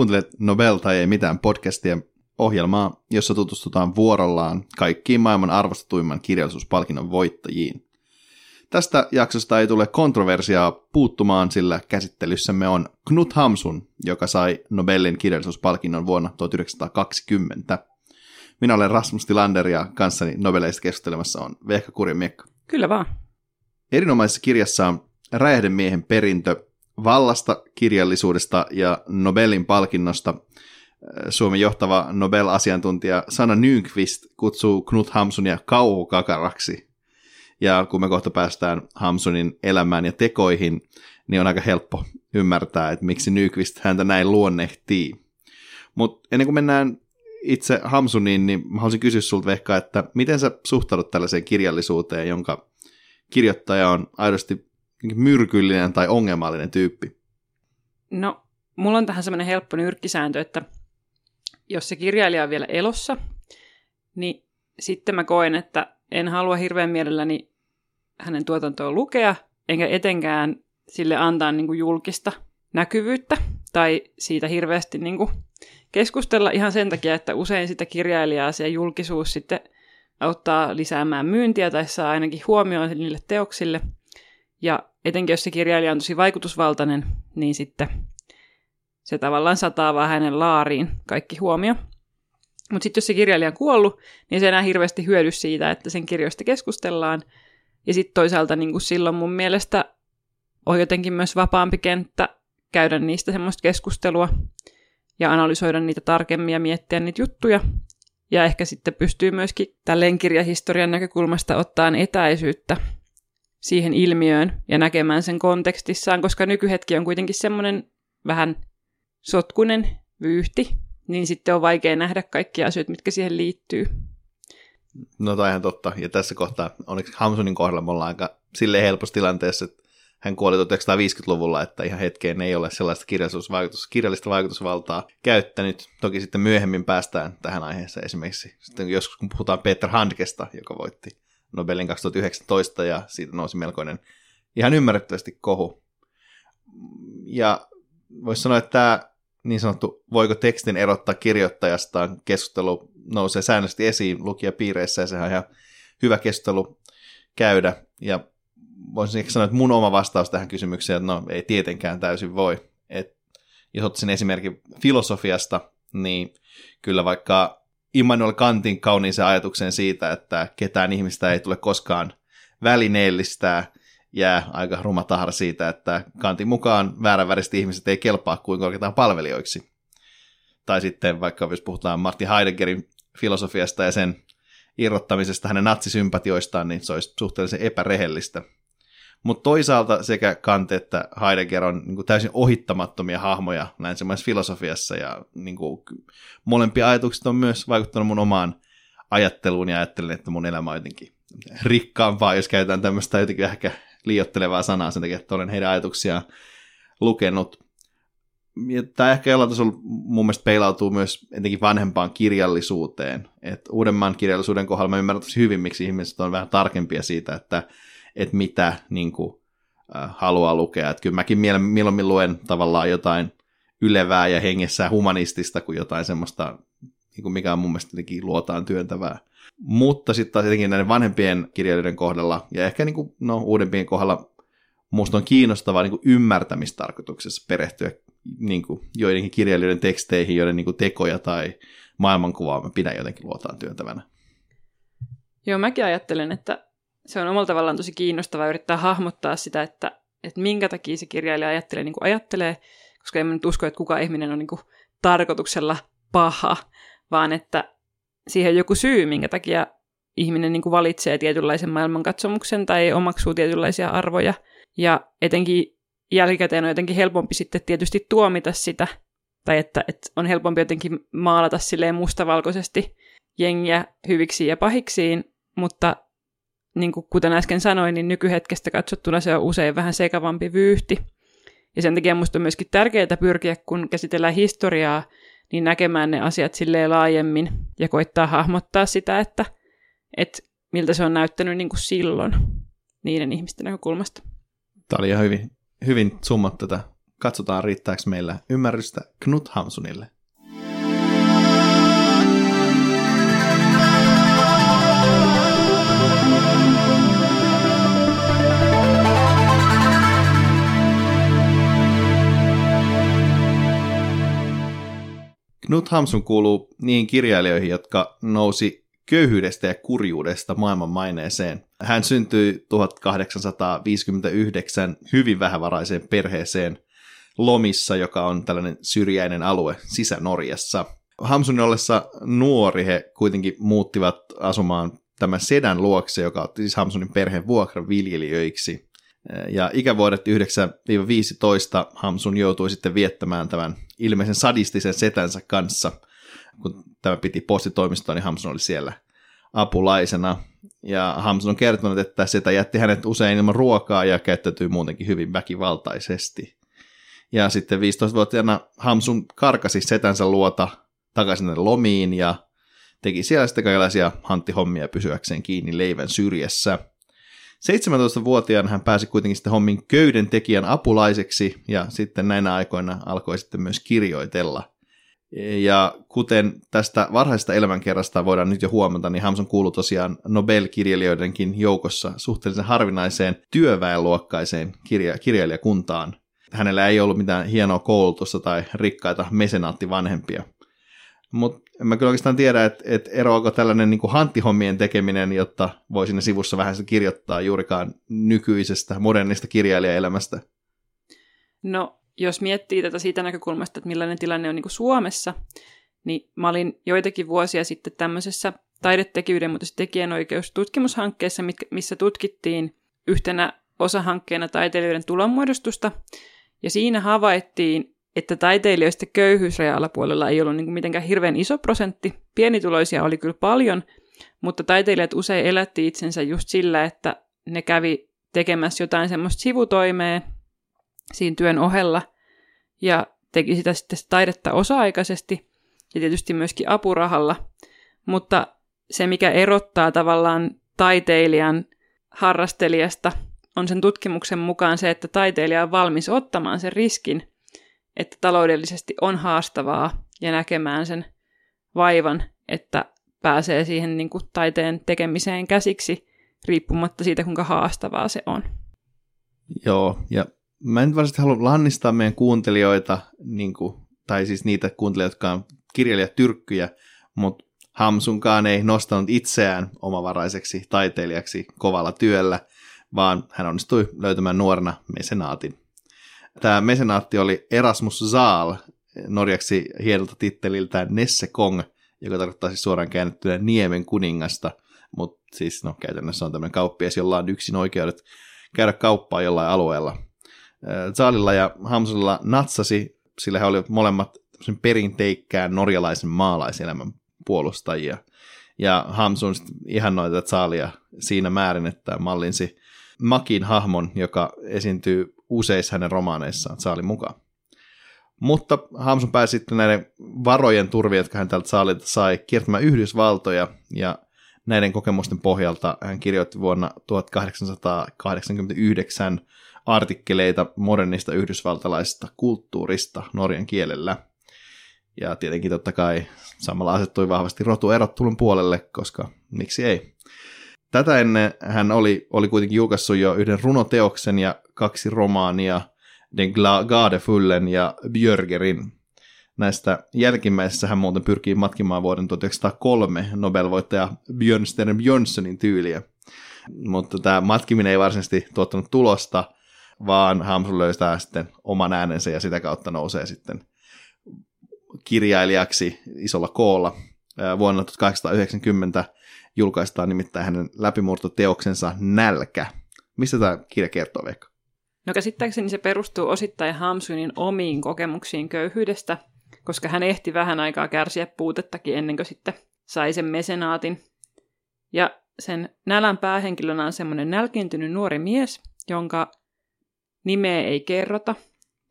Kuuntelet Nobel tai ei mitään podcastia ohjelmaa, jossa tutustutaan vuorollaan kaikkiin maailman arvostetuimman kirjallisuuspalkinnon voittajiin. Tästä jaksosta ei tule kontroversiaa puuttumaan, sillä käsittelyssämme on Knut Hamsun, joka sai Nobelin kirjallisuuspalkinnon vuonna 1920. Minä olen Rasmus Tilander ja kanssani Nobeleista keskustelemassa on Vehka Kurjamiekka. Kyllä vaan. Erinomaisessa kirjassa on Räjähdemiehen perintö vallasta, kirjallisuudesta ja Nobelin palkinnosta. Suomen johtava Nobel-asiantuntija Sanna Nyqvist kutsuu Knut Hamsunia kauhukakaraksi. Ja kun me kohta päästään Hamsunin elämään ja tekoihin, niin on aika helppo ymmärtää, että miksi Nyqvist häntä näin luonnehtii. Mutta ennen kuin mennään itse Hamsuniin, niin mä haluaisin kysyä sulta Vehka, että miten sä suhtaudut tällaiseen kirjallisuuteen, jonka kirjoittaja on aidosti myrkyllinen tai ongelmallinen tyyppi? No, mulla on tähän semmoinen helppo nyrkkisääntö, että jos se kirjailija on vielä elossa, niin sitten mä koen, että en halua hirveän mielelläni hänen tuotantoa lukea, enkä etenkään sille antaa niin kuin julkista näkyvyyttä tai siitä hirveästi niin kuin keskustella ihan sen takia, että usein sitä kirjailijaa se julkisuus sitten auttaa lisäämään myyntiä tai saa ainakin huomioon niille teoksille. Ja etenkin jos se kirjailija on tosi vaikutusvaltainen, niin sitten se tavallaan sataa vaan hänen laariin kaikki huomio. Mutta sitten jos se kirjailija on kuollut, niin se enää hirveästi hyödy siitä, että sen kirjoista keskustellaan. Ja sitten toisaalta niin silloin mun mielestä on jotenkin myös vapaampi kenttä käydä niistä semmoista keskustelua ja analysoida niitä tarkemmin ja miettiä niitä juttuja. Ja ehkä sitten pystyy myöskin tälleen kirjahistorian näkökulmasta ottaan etäisyyttä siihen ilmiöön ja näkemään sen kontekstissaan, koska nykyhetki on kuitenkin semmoinen vähän sotkunen vyyhti, niin sitten on vaikea nähdä kaikkia asioita, mitkä siihen liittyy. No toi ihan totta. Ja tässä kohtaa, onneksi Hamsunin kohdalla me ollaan aika silleen helpossa tilanteessa, että hän kuoli 1950-luvulla, että ihan hetkeen ei ole sellaista kirjallisuusvaikutus, kirjallista vaikutusvaltaa käyttänyt. Toki sitten myöhemmin päästään tähän aiheeseen esimerkiksi. Sitten joskus kun puhutaan Peter Handkesta, joka voitti Nobelin 2019 ja siitä nousi melkoinen ihan ymmärrettävästi kohu. Ja voisi sanoa, että tämä niin sanottu voiko tekstin erottaa kirjoittajastaan keskustelu nousee säännöllisesti esiin lukijapiireissä ja sehän on ihan hyvä keskustelu käydä. Ja voisin sanoa, että mun oma vastaus tähän kysymykseen, että no ei tietenkään täysin voi. Et, jos ottaisin esimerkin filosofiasta, niin kyllä vaikka Immanuel Kantin kauniiseen ajatukseen siitä, että ketään ihmistä ei tule koskaan välineellistää, jää aika ruma tahra siitä, että Kantin mukaan vääränväriset ihmiset ei kelpaa kuin korkeataan palvelijoiksi. Tai sitten vaikka jos puhutaan Martin Heideggerin filosofiasta ja sen irrottamisesta hänen natsisympatioistaan, niin se olisi suhteellisen epärehellistä. Mutta toisaalta sekä Kant että Heidegger on niin kuin täysin ohittamattomia hahmoja näin semmoisessa filosofiassa, ja niin kuin, molempia ajatukset on myös vaikuttanut mun omaan ajatteluun, ja ajattelen, että mun elämä on jotenkin rikkaampaa, jos käytetään tämmöistä jotenkin ehkä liiottelevaa sanaa sen takia, että olen heidän ajatuksiaan lukenut. Tämä ehkä jollain tasolla mun mielestä peilautuu myös etenkin vanhempaan kirjallisuuteen. Et uudemman kirjallisuuden kohdalla mä ymmärrän tosi hyvin, miksi ihmiset on vähän tarkempia siitä, että että mitä niin kuin, äh, haluaa lukea. Että kyllä mäkin mieluummin luen tavallaan jotain ylevää ja hengessä humanistista kuin jotain semmoista, niin kuin mikä on mun mielestä luotaan työntävää. Mutta sitten taas jotenkin näiden vanhempien kirjailijoiden kohdalla ja ehkä niin kuin, no, uudempien kohdalla musta on kiinnostavaa niin kuin ymmärtämistarkoituksessa perehtyä niin kuin joidenkin kirjailijoiden teksteihin, joiden niin kuin tekoja tai maailmankuvaa mä pidän jotenkin luotaan työntävänä. Joo, mäkin ajattelen, että se on omalla tavallaan tosi kiinnostavaa yrittää hahmottaa sitä, että, että minkä takia se kirjailija ajattelee niin kuin ajattelee, koska en nyt usko, että kukaan ihminen on niin kuin tarkoituksella paha, vaan että siihen on joku syy, minkä takia ihminen niin kuin valitsee tietynlaisen maailmankatsomuksen tai omaksuu tietynlaisia arvoja. Ja etenkin jälkikäteen on jotenkin helpompi sitten tietysti tuomita sitä, tai että, että on helpompi jotenkin maalata silleen mustavalkoisesti jengiä hyviksi ja pahiksiin, mutta niin kuin kuten äsken sanoin, niin nykyhetkestä katsottuna se on usein vähän sekavampi vyyhti. Ja sen takia minusta on myöskin tärkeää pyrkiä, kun käsitellään historiaa, niin näkemään ne asiat silleen laajemmin ja koittaa hahmottaa sitä, että, että miltä se on näyttänyt niin kuin silloin niiden ihmisten näkökulmasta. Tämä oli ihan hyvin, hyvin summat tätä katsotaan riittääkö meillä ymmärrystä Knut Hamsunille. Knut Hamsun kuuluu niihin kirjailijoihin, jotka nousi köyhyydestä ja kurjuudesta maailman maineeseen. Hän syntyi 1859 hyvin vähävaraiseen perheeseen Lomissa, joka on tällainen syrjäinen alue Sisä-Norjassa. Hamsunin ollessa nuori he kuitenkin muuttivat asumaan tämän sedän luokse, joka otti siis Hamsunin perheen vuokraviljelijöiksi. Ja ikävuodet 9-15 Hamsun joutui sitten viettämään tämän ilmeisen sadistisen setänsä kanssa. Kun tämä piti postitoimistoa, niin Hamsun oli siellä apulaisena. Ja Hamsun on kertonut, että setä jätti hänet usein ilman ruokaa ja käyttäytyi muutenkin hyvin väkivaltaisesti. Ja sitten 15-vuotiaana Hamsun karkasi setänsä luota takaisin lomiin ja teki siellä sitten kaikenlaisia hanttihommia pysyäkseen kiinni leivän syrjässä – 17-vuotiaana hän pääsi kuitenkin sitten hommin köyden tekijän apulaiseksi ja sitten näinä aikoina alkoi sitten myös kirjoitella. Ja kuten tästä varhaisesta elämänkerrasta voidaan nyt jo huomata, niin Hamson kuuluu tosiaan Nobel-kirjailijoidenkin joukossa suhteellisen harvinaiseen työväenluokkaiseen kirja- kirjailijakuntaan. Hänellä ei ollut mitään hienoa koulutusta tai rikkaita mesenaattivanhempia. Mutta en mä kyllä oikeastaan tiedä, että et eroako tällainen niin kuin hanttihommien tekeminen, jotta voi sinne sivussa vähän kirjoittaa juurikaan nykyisestä, modernista kirjailijaelämästä. No, jos miettii tätä siitä näkökulmasta, että millainen tilanne on niin kuin Suomessa, niin mä olin joitakin vuosia sitten tämmöisessä taidetekijyyden, mutta tekijänoikeustutkimushankkeessa, missä tutkittiin yhtenä osahankkeena taiteilijoiden tulonmuodostusta, ja siinä havaittiin, että taiteilijoista köyhyysraja-alapuolella ei ollut niin mitenkään hirveän iso prosentti. Pienituloisia oli kyllä paljon, mutta taiteilijat usein elätti itsensä just sillä, että ne kävi tekemässä jotain semmoista sivutoimea siinä työn ohella ja teki sitä sitten taidetta osa-aikaisesti ja tietysti myöskin apurahalla. Mutta se, mikä erottaa tavallaan taiteilijan harrastelijasta, on sen tutkimuksen mukaan se, että taiteilija on valmis ottamaan sen riskin että taloudellisesti on haastavaa ja näkemään sen vaivan, että pääsee siihen niin kuin taiteen tekemiseen käsiksi, riippumatta siitä, kuinka haastavaa se on. Joo, ja mä en varsinaisesti halua lannistaa meidän kuuntelijoita, niin kuin, tai siis niitä kuuntelijoita, jotka on kirjailijatyrkkyjä, mutta Hamsunkaan ei nostanut itseään omavaraiseksi taiteilijaksi kovalla työllä, vaan hän onnistui löytämään nuorena mesenaatin. Tämä mesenaatti oli Erasmus Zaal, norjaksi hienolta titteliltään Nesse Kong, joka tarkoittaa siis suoraan käännettynä Niemen kuningasta, mutta siis no, käytännössä on tämmöinen kauppias, jolla on yksin oikeudet käydä kauppaa jollain alueella. Zaalilla ja Hamsunilla natsasi, sillä he olivat molemmat perinteikkään norjalaisen maalaiselämän puolustajia. Ja Hamsun ihannoi tätä Zaalia siinä määrin, että mallinsi Makin hahmon, joka esiintyy useissa hänen romaaneissaan Saalin mukaan. Mutta Hamsun pääsi sitten näiden varojen turvien, jotka hän tältä Saalilta sai, kiertämään Yhdysvaltoja, ja näiden kokemusten pohjalta hän kirjoitti vuonna 1889 artikkeleita modernista yhdysvaltalaisesta kulttuurista norjan kielellä. Ja tietenkin totta kai samalla asettui vahvasti rotuerottelun puolelle, koska miksi ei. Tätä ennen hän oli, oli kuitenkin julkaissut jo yhden runoteoksen ja kaksi romaania, Den Gadefullen ja Björgerin. Näistä jälkimmäisessä hän muuten pyrkii matkimaan vuoden 1903 Nobelvoittaja Björnstern Björnssonin tyyliä. Mutta tämä matkiminen ei varsinaisesti tuottanut tulosta, vaan Hamsun löytää sitten oman äänensä ja sitä kautta nousee sitten kirjailijaksi isolla koolla. Vuonna 1890 julkaistaan nimittäin hänen läpimurtoteoksensa Nälkä. Mistä tämä kirja kertoo, Veikka? No käsittääkseni se perustuu osittain Hamsunin omiin kokemuksiin köyhyydestä, koska hän ehti vähän aikaa kärsiä puutettakin ennen kuin sitten sai sen mesenaatin. Ja sen nälän päähenkilönä on semmoinen nälkiintynyt nuori mies, jonka nimeä ei kerrota,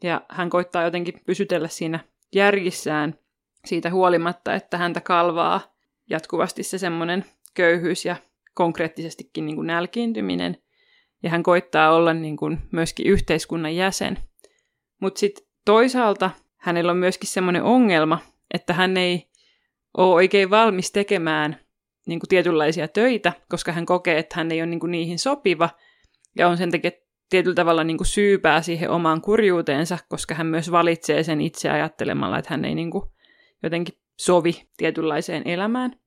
ja hän koittaa jotenkin pysytellä siinä järjissään siitä huolimatta, että häntä kalvaa jatkuvasti se semmoinen köyhyys ja konkreettisestikin niin kuin nälkiintyminen. Ja hän koittaa olla niin kuin myöskin yhteiskunnan jäsen. Mutta sitten toisaalta hänellä on myöskin semmoinen ongelma, että hän ei ole oikein valmis tekemään niin kuin tietynlaisia töitä, koska hän kokee, että hän ei ole niin kuin niihin sopiva, ja on sen takia tietyllä tavalla niin kuin syypää siihen omaan kurjuuteensa, koska hän myös valitsee sen itse ajattelemalla, että hän ei niin kuin jotenkin sovi tietynlaiseen elämään.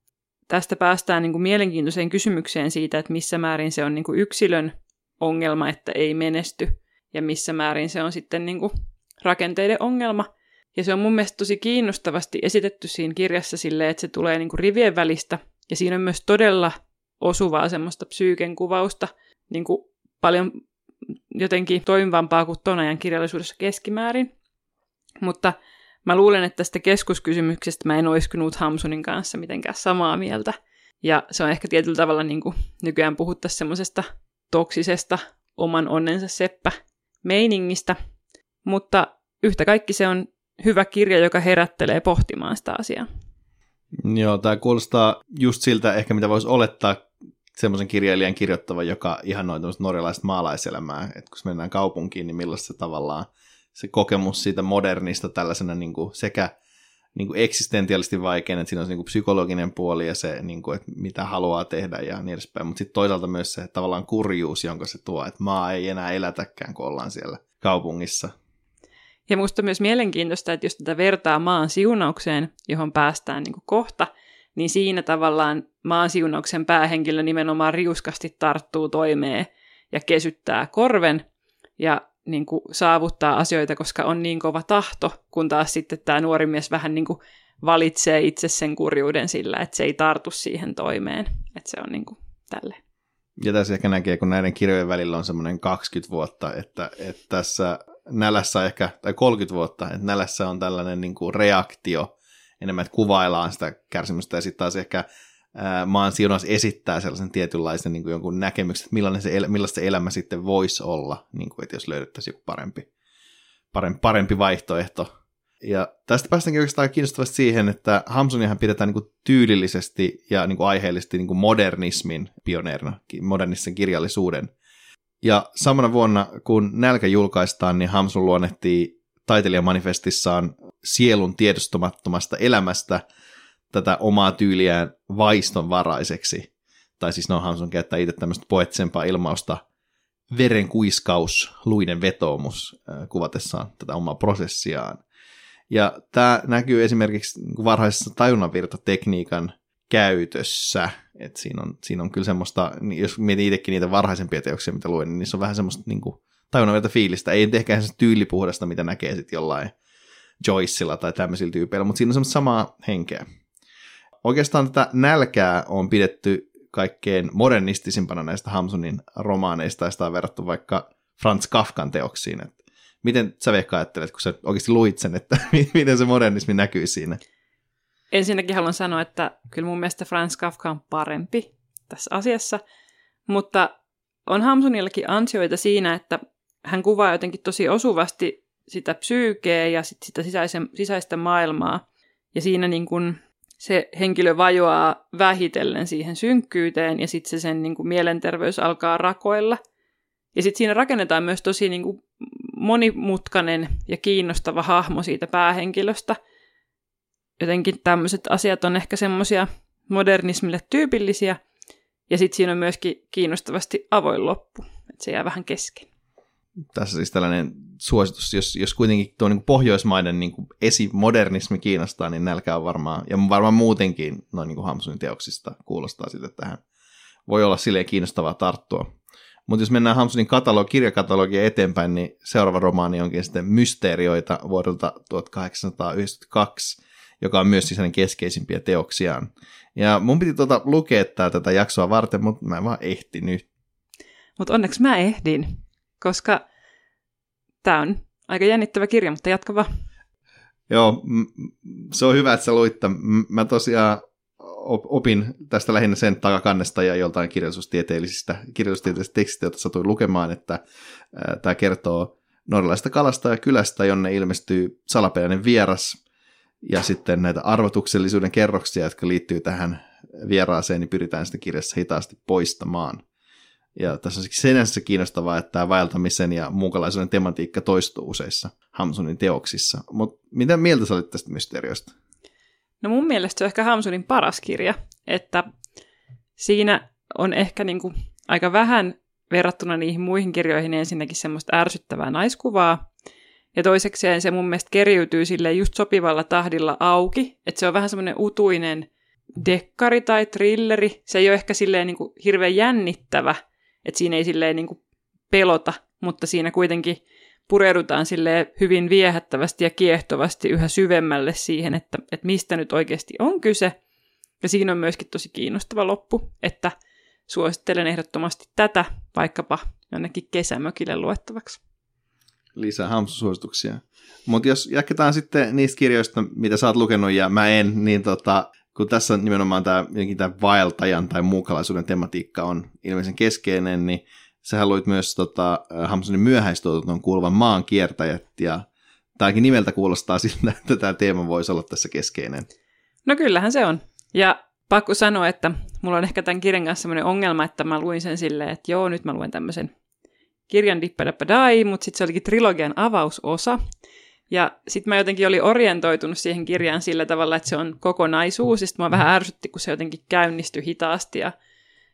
Tästä päästään niin kuin mielenkiintoiseen kysymykseen siitä, että missä määrin se on niin kuin yksilön ongelma, että ei menesty, ja missä määrin se on sitten niin kuin rakenteiden ongelma. Ja se on mun mielestä tosi kiinnostavasti esitetty siinä kirjassa silleen, että se tulee niin kuin rivien välistä, ja siinä on myös todella osuvaa semmoista psyyken kuvausta, niin kuin paljon jotenkin toimivampaa kuin ton ajan kirjallisuudessa keskimäärin. Mutta mä luulen, että tästä keskuskysymyksestä mä en olisi Knut Hamsunin kanssa mitenkään samaa mieltä. Ja se on ehkä tietyllä tavalla niin kuin nykyään puhuttaisiin semmoisesta toksisesta oman onnensa seppä meiningistä. Mutta yhtä kaikki se on hyvä kirja, joka herättelee pohtimaan sitä asiaa. Joo, tämä kuulostaa just siltä ehkä, mitä voisi olettaa semmoisen kirjailijan kirjoittava, joka ihan noin norjalaista maalaiselämää, että kun mennään kaupunkiin, niin millaista se tavallaan se kokemus siitä modernista tällaisena niin kuin sekä niin kuin eksistentiaalisesti vaikein, että siinä on se niin kuin psykologinen puoli ja se, niin kuin, että mitä haluaa tehdä ja niin edespäin, mutta sitten toisaalta myös se tavallaan kurjuus, jonka se tuo, että maa ei enää elätäkään, kun ollaan siellä kaupungissa. Ja musta myös mielenkiintoista, että jos tätä vertaa maan siunaukseen, johon päästään niin kuin kohta, niin siinä tavallaan maan siunauksen päähenkilö nimenomaan riuskasti tarttuu toimeen ja kesyttää korven ja niin kuin saavuttaa asioita, koska on niin kova tahto, kun taas sitten tämä nuori mies vähän niin kuin valitsee itse sen kurjuuden sillä, että se ei tartu siihen toimeen. Että se on niin kuin tälle. Ja tässä ehkä näkee, kun näiden kirjojen välillä on semmoinen 20 vuotta, että, että tässä nälässä ehkä, tai 30 vuotta, että nälässä on tällainen niin kuin reaktio enemmän, että kuvaillaan sitä kärsimystä, ja sitten taas ehkä maan siunaus esittää sellaisen tietynlaisen niin kuin jonkun näkemyksen, että millainen se, millaista se elämä sitten voisi olla, niin kuin, että jos löydettäisiin joku parempi, parempi, parempi vaihtoehto. Ja tästä päästäänkin oikeastaan kiinnostavasti siihen, että Hamsunihan pidetään niin kuin tyylillisesti ja niin kuin aiheellisesti niin kuin modernismin pioneerina, modernisten kirjallisuuden. Ja samana vuonna, kun Nälkä julkaistaan, niin Hamsun luonnehtii taiteilijamanifestissaan sielun tiedostamattomasta elämästä tätä omaa tyyliään vaistonvaraiseksi. Tai siis no Hamsun käyttää itse tämmöistä poettisempaa ilmausta veren kuiskaus, luiden vetoomus äh, kuvatessaan tätä omaa prosessiaan. Ja tämä näkyy esimerkiksi varhaisessa tajunnanvirtatekniikan käytössä. Et siinä, on, siinä on kyllä semmoista, niin jos mietin itsekin niitä varhaisempia teoksia, mitä luen, niin niissä on vähän semmoista niin kuin, fiilistä. Ei ehkä se tyylipuhdasta, mitä näkee sitten jollain Joyceilla tai tämmöisillä tyypeillä, mutta siinä on semmoista samaa henkeä. Oikeastaan tätä nälkää on pidetty kaikkein modernistisimpana näistä Hamsunin romaaneista, ja sitä on verrattu vaikka Franz Kafkan teoksiin. Et miten sä Vehka ajattelet, kun sä oikeasti luit sen, että miten se modernismi näkyy siinä? Ensinnäkin haluan sanoa, että kyllä mun mielestä Franz Kafka on parempi tässä asiassa, mutta on Hamsunillakin ansioita siinä, että hän kuvaa jotenkin tosi osuvasti sitä psyykeä ja sit sitä sisäisen, sisäistä maailmaa. Ja siinä niin kun se henkilö vajoaa vähitellen siihen synkkyyteen ja sitten se sen niin kun mielenterveys alkaa rakoilla. Ja sitten siinä rakennetaan myös tosi niin kun monimutkainen ja kiinnostava hahmo siitä päähenkilöstä. Jotenkin tämmöiset asiat on ehkä semmoisia modernismille tyypillisiä. Ja sitten siinä on myöskin kiinnostavasti avoin loppu, että se jää vähän kesken tässä siis tällainen suositus, jos, jos kuitenkin tuo niin pohjoismaiden niin kuin esimodernismi kiinnostaa, niin nälkä on varmaan, ja varmaan muutenkin noin niin Hamsunin teoksista kuulostaa siltä, että tähän voi olla silleen kiinnostavaa tarttua. Mutta jos mennään Hamsunin katalog, kirjakatalogia eteenpäin, niin seuraava romaani onkin sitten Mysteerioita vuodelta 1892, joka on myös siis hänen keskeisimpiä teoksiaan. Ja mun piti tuota lukea tätä jaksoa varten, mutta mä en vaan ehtinyt. Mutta onneksi mä ehdin koska tämä on aika jännittävä kirja, mutta jatka vaan. Joo, se on hyvä, että sä luit Mä tosiaan opin tästä lähinnä sen takakannesta ja joltain kirjallisuustieteellisistä, kirjallisuustieteellisistä tekstistä, joita satuin lukemaan, että tämä kertoo norjalaista kalasta ja kylästä, jonne ilmestyy salaperäinen vieras ja sitten näitä arvotuksellisuuden kerroksia, jotka liittyy tähän vieraaseen, niin pyritään sitten kirjassa hitaasti poistamaan. Ja tässä on sinänsä kiinnostavaa, että tämä vaeltamisen ja muukalaisuuden tematiikka toistuu useissa Hamsunin teoksissa. Mutta mitä mieltä sä olit tästä mysteeriosta? No mun mielestä se on ehkä Hamsunin paras kirja, että siinä on ehkä niin kuin aika vähän verrattuna niihin muihin kirjoihin ensinnäkin semmoista ärsyttävää naiskuvaa, ja toisekseen se mun mielestä keriytyy sille just sopivalla tahdilla auki, että se on vähän semmoinen utuinen dekkari tai trilleri. Se ei ole ehkä silleen niin kuin hirveän jännittävä, että siinä ei silleen niin kuin pelota, mutta siinä kuitenkin pureudutaan sille hyvin viehättävästi ja kiehtovasti yhä syvemmälle siihen, että, että mistä nyt oikeasti on kyse. Ja siinä on myöskin tosi kiinnostava loppu, että suosittelen ehdottomasti tätä vaikkapa jonnekin kesämökille luettavaksi. Lisää hamsusuosituksia. Mutta jos jatketaan sitten niistä kirjoista, mitä sä oot lukenut ja mä en, niin tota, kun tässä nimenomaan tämä vaeltajan tai muukalaisuuden tematiikka on ilmeisen keskeinen, niin Sähän luit myös tota, Hamsunin myöhäistuotannon kuuluvan maankiertäjät, ja tämäkin nimeltä kuulostaa siltä, että tämä teema voisi olla tässä keskeinen. No kyllähän se on. Ja pakko sanoa, että mulla on ehkä tämän kirjan kanssa sellainen ongelma, että mä luin sen silleen, että joo, nyt mä luen tämmöisen kirjan Dippadappadai, mutta sitten se olikin trilogian avausosa. Ja sitten mä jotenkin olin orientoitunut siihen kirjaan sillä tavalla, että se on kokonaisuus, ja sitten mä vähän ärsytti, kun se jotenkin käynnistyi hitaasti ja,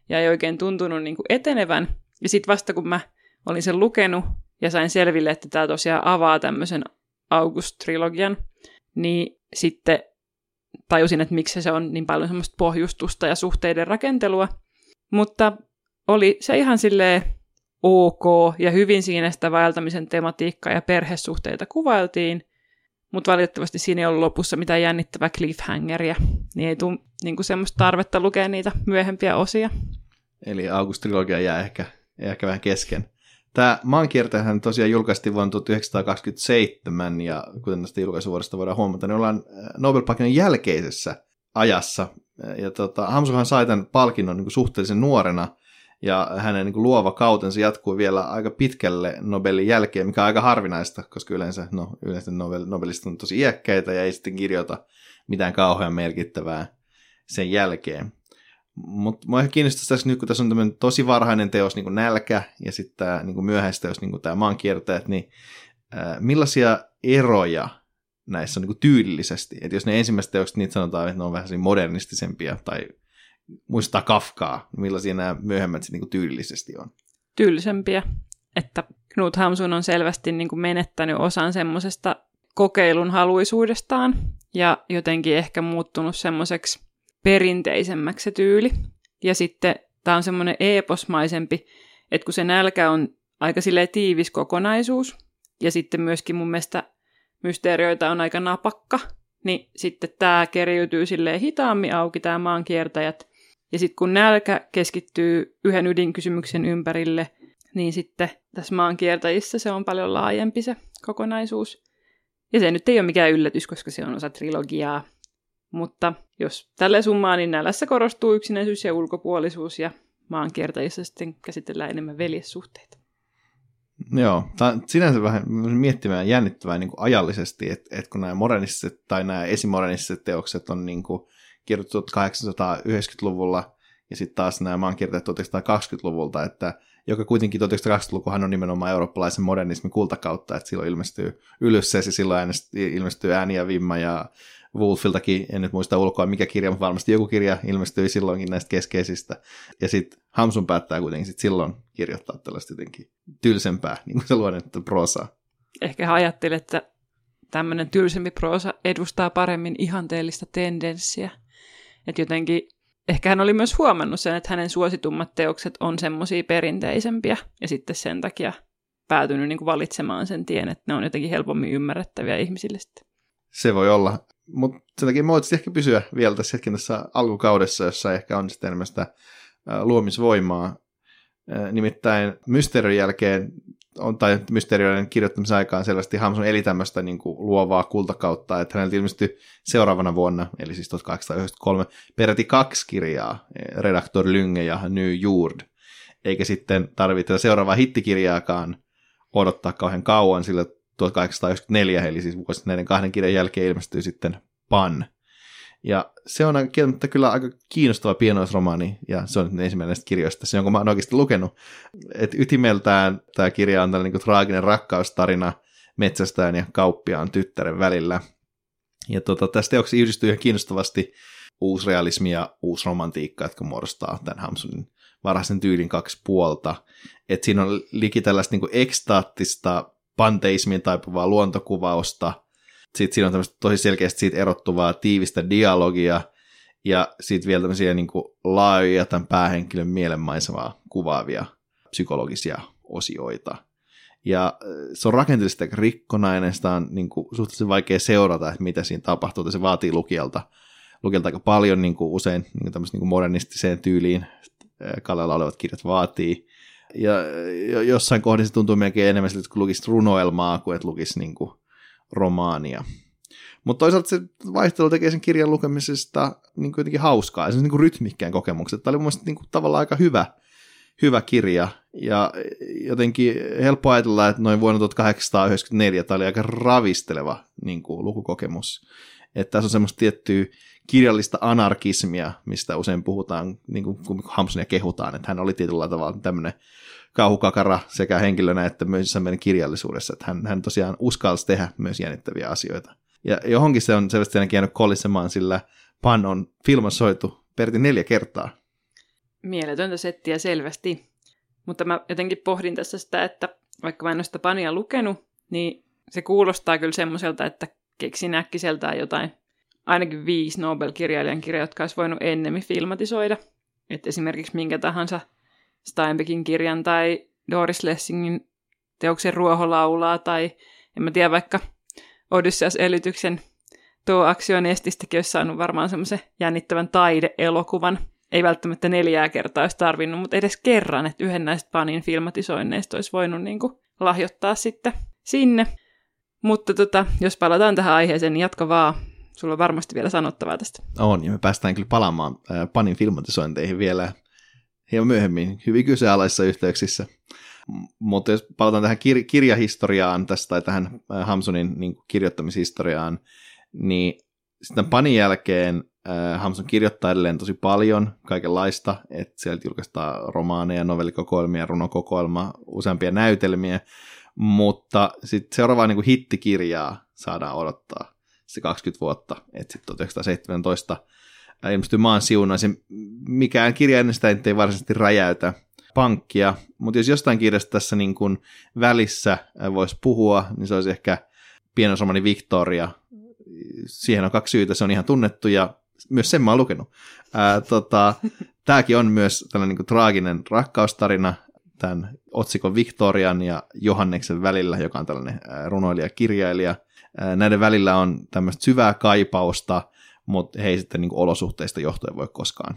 ja ei oikein tuntunut niin kuin etenevän. Ja sitten vasta kun mä olin sen lukenut ja sain selville, että tämä tosiaan avaa tämmöisen August-trilogian, niin sitten tajusin, että miksi se on niin paljon semmoista pohjustusta ja suhteiden rakentelua. Mutta oli se ihan silleen ok ja hyvin siinä sitä vaeltamisen tematiikkaa ja perhesuhteita kuvailtiin, mutta valitettavasti siinä ei ollut lopussa mitään jännittävää cliffhangeria, niin ei tule niin semmoista tarvetta lukea niitä myöhempiä osia. Eli August-trilogia jää ehkä ehkä vähän kesken. Tämä maankiertäjähän tosiaan julkaistiin vuonna 1927, ja kuten tästä julkaisuvuodesta voidaan huomata, niin ollaan äh, Nobel-palkinnon jälkeisessä ajassa. Ja tota, Hamsuhan sai tämän palkinnon niin suhteellisen nuorena, ja hänen niin kuin luova kautensa jatkui vielä aika pitkälle Nobelin jälkeen, mikä on aika harvinaista, koska yleensä, no, yleensä Nobel, on tosi iäkkäitä ja ei sitten kirjoita mitään kauhean merkittävää sen jälkeen. Mutta mua ehkä kiinnostaisi tässä nyt, kun tässä on tämmöinen tosi varhainen teos, niin kuin Nälkä, ja sitten tämä niin myöhäisteos, niin kuin tämä Maankiertäjät, niin ää, millaisia eroja näissä on niin kuin tyylillisesti? Että jos ne ensimmäiset teokset, niitä sanotaan, että ne on vähän modernistisempia, tai muistaa Kafkaa, niin millaisia nämä myöhemmät sitten niin tyylillisesti on? Tyylisempiä, että Knut Hamsun on selvästi niin kuin menettänyt osan semmoisesta kokeilun haluisuudestaan, ja jotenkin ehkä muuttunut semmoiseksi perinteisemmäksi se tyyli. Ja sitten tämä on semmoinen eeposmaisempi, että kun se nälkä on aika sille tiivis kokonaisuus, ja sitten myöskin mun mielestä mysteerioita on aika napakka, niin sitten tämä keriytyy sille hitaammin auki, tämä maankiertäjät. Ja sitten kun nälkä keskittyy yhden ydinkysymyksen ympärille, niin sitten tässä maankiertäjissä se on paljon laajempi se kokonaisuus. Ja se nyt ei ole mikään yllätys, koska se on osa trilogiaa, mutta jos tälle summaa, niin nälässä korostuu yksinäisyys ja ulkopuolisuus ja maankiertäjissä sitten käsitellään enemmän veljessuhteita. Joo, tämä on sinänsä vähän miettimään jännittävää niin kuin ajallisesti, että, että kun nämä modernistiset tai nämä esimodernistiset teokset on niin kuin kirjoitettu 1890-luvulla ja sitten taas nämä maankirjoitajat 1920-luvulta, että joka kuitenkin 1920-lukuhan on nimenomaan eurooppalaisen modernismin kultakautta, että silloin ilmestyy Ylysses ja silloin ilmestyy Ääni ja Vimma ja Wolfiltakin, en nyt muista ulkoa mikä kirja, mutta varmasti joku kirja ilmestyi silloinkin näistä keskeisistä. Ja sitten Hamsun päättää kuitenkin sit silloin kirjoittaa tällaista jotenkin tylsempää, niin kuin se luonnetta prosaa. Ehkä hän ajatteli, että tämmöinen tylsempi proosa edustaa paremmin ihanteellista tendenssiä. Että jotenkin, ehkä hän oli myös huomannut sen, että hänen suositummat teokset on semmoisia perinteisempiä, ja sitten sen takia päätynyt niin kuin valitsemaan sen tien, että ne on jotenkin helpommin ymmärrettäviä ihmisille sitten. Se voi olla. Mutta sen takia me voitaisiin ehkä pysyä vielä tässä hetken tässä alkukaudessa, jossa ehkä on sitten enemmän sitä luomisvoimaa. Nimittäin Mysterion jälkeen, on, tai Mysterioiden kirjoittamisen aikaan selvästi Hamsun eli tämmöistä niin kuin luovaa kultakautta, että häneltä ilmestyi seuraavana vuonna, eli siis 1893, peräti kaksi kirjaa, Redaktor Lynge ja New Jord, eikä sitten tarvitse seuraavaa hittikirjaakaan odottaa kauhean kauan, sillä 1894, eli siis vuosi näiden kahden kirjan jälkeen ilmestyi sitten Pan. Ja se on kieltämättä kyllä aika kiinnostava pienoisromaani, ja se on ensimmäinen näistä kirjoista, se jonka mä oon oikeasti lukenut. Et ytimeltään tämä kirja on tällainen niin traaginen rakkaustarina metsästäjän ja kauppiaan tyttären välillä. Ja tota, tässä teoksessa yhdistyy ihan kiinnostavasti uusrealismi ja uusromantiikka, jotka muodostaa tämän Hamsunin varhaisen tyylin kaksi puolta. Et siinä on liki tällaista niin ekstaattista panteismiin taipuvaa luontokuvausta – sitten siinä on tämmöistä tosi selkeästi siitä erottuvaa tiivistä dialogia, ja sitten vielä tämmöisiä niin kuin laajoja tämän päähenkilön mielenmaisemaa kuvaavia psykologisia osioita. Ja äh, se on rakenteellisesti rikkonainen, sitä on niin kuin, suhteellisen vaikea seurata, että mitä siinä tapahtuu, että se vaatii lukijalta, lukijalta aika paljon niin kuin usein niin kuin niin kuin modernistiseen tyyliin äh, Kallella olevat kirjat vaatii. Ja jossain kohdassa tuntuu melkein enemmän siltä, että lukisi runoelmaa kuin että lukisi niin kuin romaania. Mutta toisaalta se vaihtelu tekee sen kirjan lukemisesta niin kuin jotenkin hauskaa ja se on niin kuin rytmikkään kokemukset. Tämä oli mun niin kuin tavallaan aika hyvä, hyvä kirja ja jotenkin helppo ajatella, että noin vuonna 1894 tämä oli aika ravisteleva niin kuin lukukokemus. Että tässä on semmoista tiettyä kirjallista anarkismia, mistä usein puhutaan, niin kuin kun Hamsunia kehutaan, että hän oli tietyllä tavalla tämmöinen kauhukakara sekä meidän että myös meidän kirjallisuudessa, että hän, hän tosiaan uskalsi tehdä myös jännittäviä asioita. Ja johonkin se on selvästi ainakin jäänyt kollisemaan, sillä Pan on filmasoitu peräti neljä kertaa. Mieletöntä settiä selvästi. Mutta mä jotenkin pohdin tässä sitä, että vaikka mä en ole sitä Pania lukenut, niin se kuulostaa kyllä semmoiselta, että keksin äkkiseltään jotain ainakin viisi Nobel-kirjailijan kirjaa, jotka olisi voinut ennemmin filmatisoida. Että esimerkiksi minkä tahansa Steinbeckin kirjan tai Doris Lessingin teoksen Ruoholaulaa tai en mä tiedä vaikka Odysseus-elityksen tuo Estistäkin olisi saanut varmaan semmoisen jännittävän taideelokuvan. Ei välttämättä neljää kertaa olisi tarvinnut, mutta edes kerran, että yhden näistä Panin filmatisoinneista olisi voinut niin kuin lahjoittaa sitten sinne. Mutta tota, jos palataan tähän aiheeseen, niin jatka vaan. Sulla on varmasti vielä sanottavaa tästä. On, ja me päästään kyllä palaamaan Panin filmatisointeihin vielä hieman myöhemmin, hyvin kyseenalaisissa yhteyksissä. Mutta jos palataan tähän kir- kirjahistoriaan tästä tai tähän äh, Hamsunin niin kirjoittamishistoriaan, niin sitten panin jälkeen äh, Hamsun kirjoittaa edelleen tosi paljon kaikenlaista, että sieltä julkaistaan romaaneja, novellikokoelmia, runokokoelma, useampia näytelmiä, mutta sitten seuraavaa niin hittikirjaa saadaan odottaa se 20 vuotta, että sitten 1917 ilmestyi maan siunaisen. Mikään kirja ennen sitä ei varsinaisesti räjäytä pankkia, mutta jos jostain kirjasta tässä niin kuin välissä voisi puhua, niin se olisi ehkä pienosomani Victoria. Siihen on kaksi syytä, se on ihan tunnettu ja myös sen mä oon lukenut. Ää, tota, tämäkin on myös tällainen niin kuin traaginen rakkaustarina tämän otsikon Victorian ja Johanneksen välillä, joka on tällainen runoilija-kirjailija. Näiden välillä on tämmöistä syvää kaipausta mutta he ei sitten niin kuin olosuhteista johtuen voi koskaan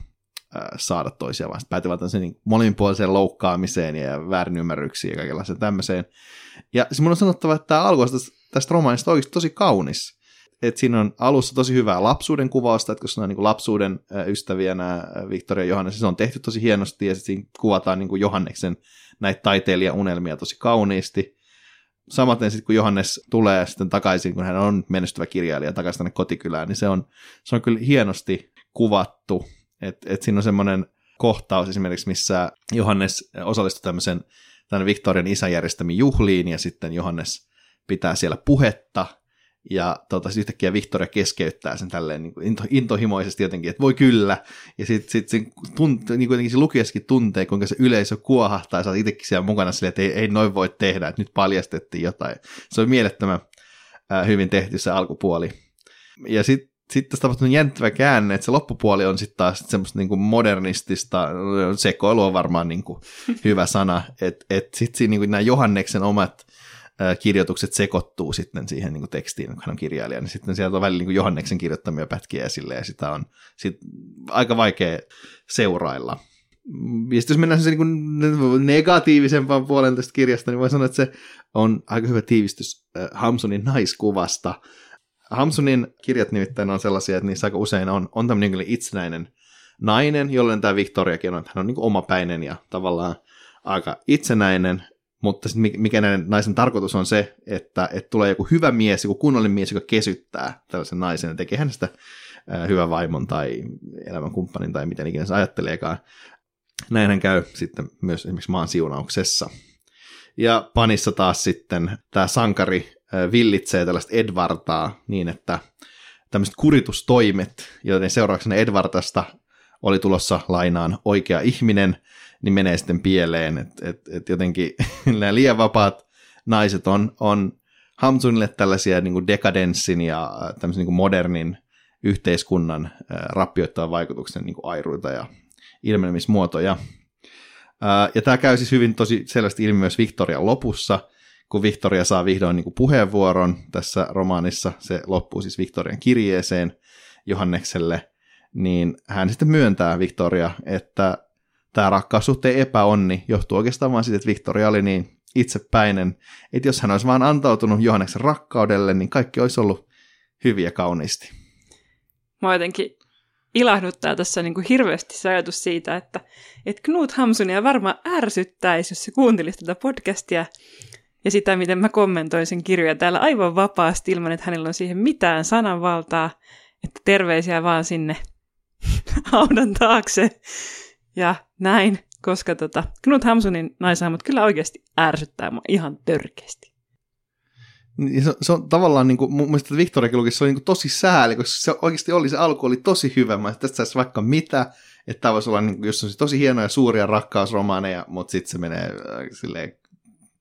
ää, saada toisia, vaan päätyvät niin moninpuoliseen loukkaamiseen ja väärinymmärryksiin ja kaikenlaiseen tämmöiseen. Ja siis mun on sanottava, että tämä alku tästä, romaanista on oikeasti tosi kaunis. Et siinä on alussa tosi hyvää lapsuuden kuvausta, että ne on niin lapsuuden ystäviä nämä Victoria ja Johannes, se on tehty tosi hienosti ja siinä kuvataan niin Johanneksen näitä taiteilijaunelmia tosi kauniisti samaten sitten kun Johannes tulee sitten takaisin, kun hän on menestyvä kirjailija takaisin tänne kotikylään, niin se on, se on kyllä hienosti kuvattu. Että et siinä on semmoinen kohtaus esimerkiksi, missä Johannes osallistuu tämmöisen tämän Victorian isän järjestämiin juhliin, ja sitten Johannes pitää siellä puhetta, ja tota, yhtäkkiä Victoria keskeyttää sen tälleen niin kuin into, intohimoisesti jotenkin, että voi kyllä. Ja sitten sit, sit tunt, niin kuin se lukijaskin tuntee, kuinka se yleisö kuohahtaa ja sä itsekin siellä mukana silleen, että ei, ei noin voi tehdä, että nyt paljastettiin jotain. Se on mielettömän äh, hyvin tehty se alkupuoli. Ja sitten sitten tässä tapahtuu jännittävä käänne, että se loppupuoli on sitten taas semmoista niin kuin modernistista, sekoilu on varmaan niin kuin hyvä sana, että et sitten siinä niin kuin nämä Johanneksen omat kirjoitukset sekoittuu sitten siihen niin kuin tekstiin, kun hän on kirjailija, niin sitten sieltä on välillä niin kuin Johanneksen kirjoittamia pätkiä esille, ja sitä on sit aika vaikea seurailla. Ja sitten jos mennään se niin negatiivisempaan puolen tästä kirjasta, niin voi sanoa, että se on aika hyvä tiivistys Hamsunin naiskuvasta. Hamsunin kirjat nimittäin on sellaisia, että niissä aika usein on, on tämmöinen niin itsenäinen nainen, jolloin tämä Victoriakin on, hän on niin omapäinen ja tavallaan aika itsenäinen, mutta sit mikä näiden naisen tarkoitus on se, että, että tulee joku hyvä mies, joku kunnollinen mies, joka kesyttää tällaisen naisen ja tekee hänestä hyvän vaimon tai elämänkumppanin tai miten ikinä se ajatteleekaan. Näinhän käy sitten myös esimerkiksi maan siunauksessa. Ja panissa taas sitten tämä sankari villitsee tällaista Edvartaa niin, että tämmöiset kuritustoimet, joiden seurauksena Edvartasta oli tulossa lainaan oikea ihminen, niin menee sitten pieleen. Että et, et jotenkin nämä liian vapaat naiset on, on Hamsunille tällaisia niin kuin dekadenssin ja tämmöisen niin kuin modernin yhteiskunnan rappioittavan vaikutuksen niin kuin airuita ja ilmenemismuotoja. Ja tämä käy siis hyvin tosi selvästi ilmi myös Victorian lopussa, kun Victoria saa vihdoin niin kuin puheenvuoron tässä romaanissa, se loppuu siis Victorian kirjeeseen Johannekselle, niin hän sitten myöntää Victoria, että tämä rakkaussuhteen epäonni johtuu oikeastaan vain siitä, että Victoria oli niin itsepäinen, että jos hän olisi vain antautunut Johanneksen rakkaudelle, niin kaikki olisi ollut hyviä kauniisti. Mä jotenkin ilahduttaa tässä niin kuin hirveästi se ajatus siitä, että, että Knut Hamsunia varmaan ärsyttäisi, jos se kuuntelisi tätä podcastia ja sitä, miten mä kommentoin sen kirjoja täällä aivan vapaasti ilman, että hänellä on siihen mitään sananvaltaa, että terveisiä vaan sinne haudan taakse ja näin, koska tota, Knut Hamsunin naisahmot kyllä oikeasti ärsyttää mua ihan törkeästi. Niin se, se on tavallaan, niin kuin, mun mielestä Victoria se oli niin tosi sääli, koska se oikeasti oli, se alku oli tosi hyvä. Mä tästä saisi vaikka mitä, että tämä voisi olla, niin kuin, jos on tosi hienoja suuria rakkausromaaneja, mutta sitten se menee äh, silleen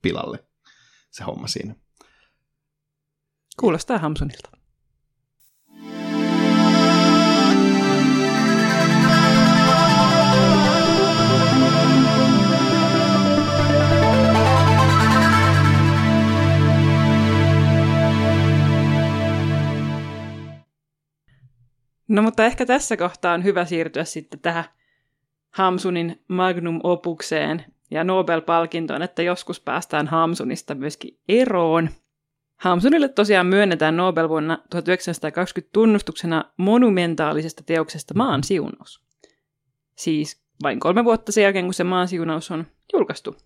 pilalle, se homma siinä. Kuulostaa Hamsunilta. No mutta ehkä tässä kohtaa on hyvä siirtyä sitten tähän Hamsunin magnum opukseen ja Nobel-palkintoon, että joskus päästään Hamsunista myöskin eroon. Hamsunille tosiaan myönnetään Nobel vuonna 1920 tunnustuksena monumentaalisesta teoksesta maan siunaus. Siis vain kolme vuotta sen jälkeen, kun se maan siunaus on julkaistu.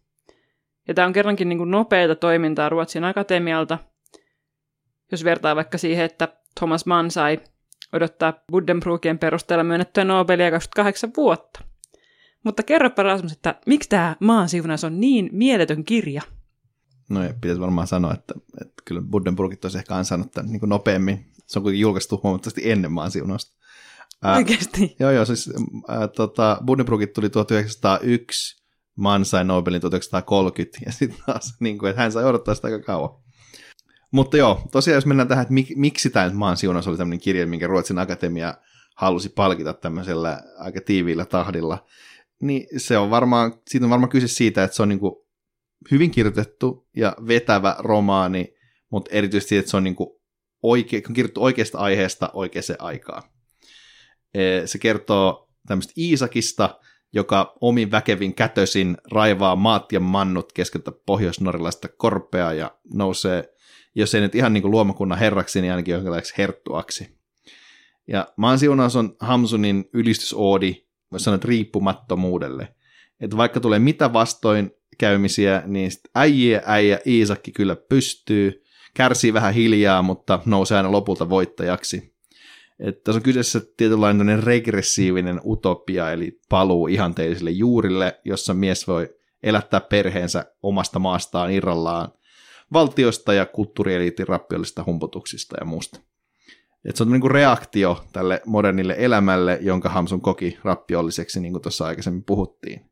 Ja tämä on kerrankin niin kuin nopeata toimintaa Ruotsin akatemialta, jos vertaa vaikka siihen, että Thomas Mann sai odottaa Buddenbrookien perusteella myönnettyä Nobelia 28 vuotta. Mutta kerropa Rasmus, että miksi tämä maan siunaus on niin mieletön kirja? No ja pitäisi varmaan sanoa, että, että kyllä Buddenbrookit olisi ehkä ansainnut tämän niin nopeammin. Se on kuitenkin julkaistu huomattavasti ennen maan siunausta. Oikeasti? Joo, joo. Siis, ää, tota, Buddenbrookit tuli 1901, Mann sai Nobelin 1930, ja sitten taas, niin kuin, että hän sai odottaa sitä aika kauan. Mutta joo, tosiaan jos mennään tähän, että mik, miksi tämä maan siunaus oli tämmöinen kirja, minkä Ruotsin Akatemia halusi palkita tämmöisellä aika tiiviillä tahdilla, niin se on varmaan, siitä on varmaan kyse siitä, että se on niin kuin hyvin kirjoitettu ja vetävä romaani, mutta erityisesti että se on niin kuin oike, on kirjoitettu oikeasta aiheesta oikeaan aikaan. E, se kertoo tämmöistä Iisakista, joka omin väkevin kätösin raivaa maat ja mannut keskeltä pohjois korpea ja nousee jos ei nyt ihan niin kuin luomakunnan herraksi, niin ainakin jonkinlaiseksi herttuaksi. Ja maan siunaus on Hamsunin ylistysoodi, voisi sanoa, riippumattomuudelle. Että vaikka tulee mitä vastoin käymisiä, niin äijä äijä Iisakki kyllä pystyy, kärsii vähän hiljaa, mutta nousee aina lopulta voittajaksi. Että tässä on kyseessä tietynlainen regressiivinen utopia, eli paluu ihanteellisille juurille, jossa mies voi elättää perheensä omasta maastaan irrallaan – valtiosta ja kulttuurieliitin rappiollisista humputuksista ja muusta. Et se on niin reaktio tälle modernille elämälle, jonka Hamsun koki rappiolliseksi, niin kuin tuossa aikaisemmin puhuttiin.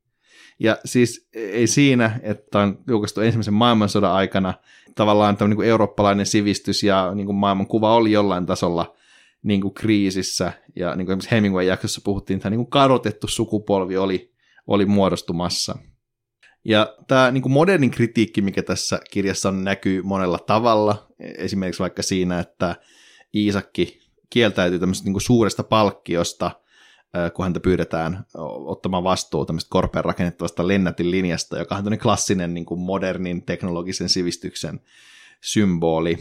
Ja siis ei siinä, että on julkaistu ensimmäisen maailmansodan aikana tavallaan tämä niin eurooppalainen sivistys ja niin kuin maailmankuva oli jollain tasolla niin kuin kriisissä. Ja niin kuin esimerkiksi Hemingway jaksossa puhuttiin, että niin kuin kadotettu sukupolvi oli, oli muodostumassa – ja tämä niin kuin modernin kritiikki, mikä tässä kirjassa on, näkyy monella tavalla. Esimerkiksi vaikka siinä, että Iisakki kieltäytyy tämmöisestä niin kuin suuresta palkkiosta, kun häntä pyydetään ottamaan vastuu tämmöistä korpean rakennettavasta lennätin linjasta, joka on klassinen niin kuin modernin teknologisen sivistyksen symboli.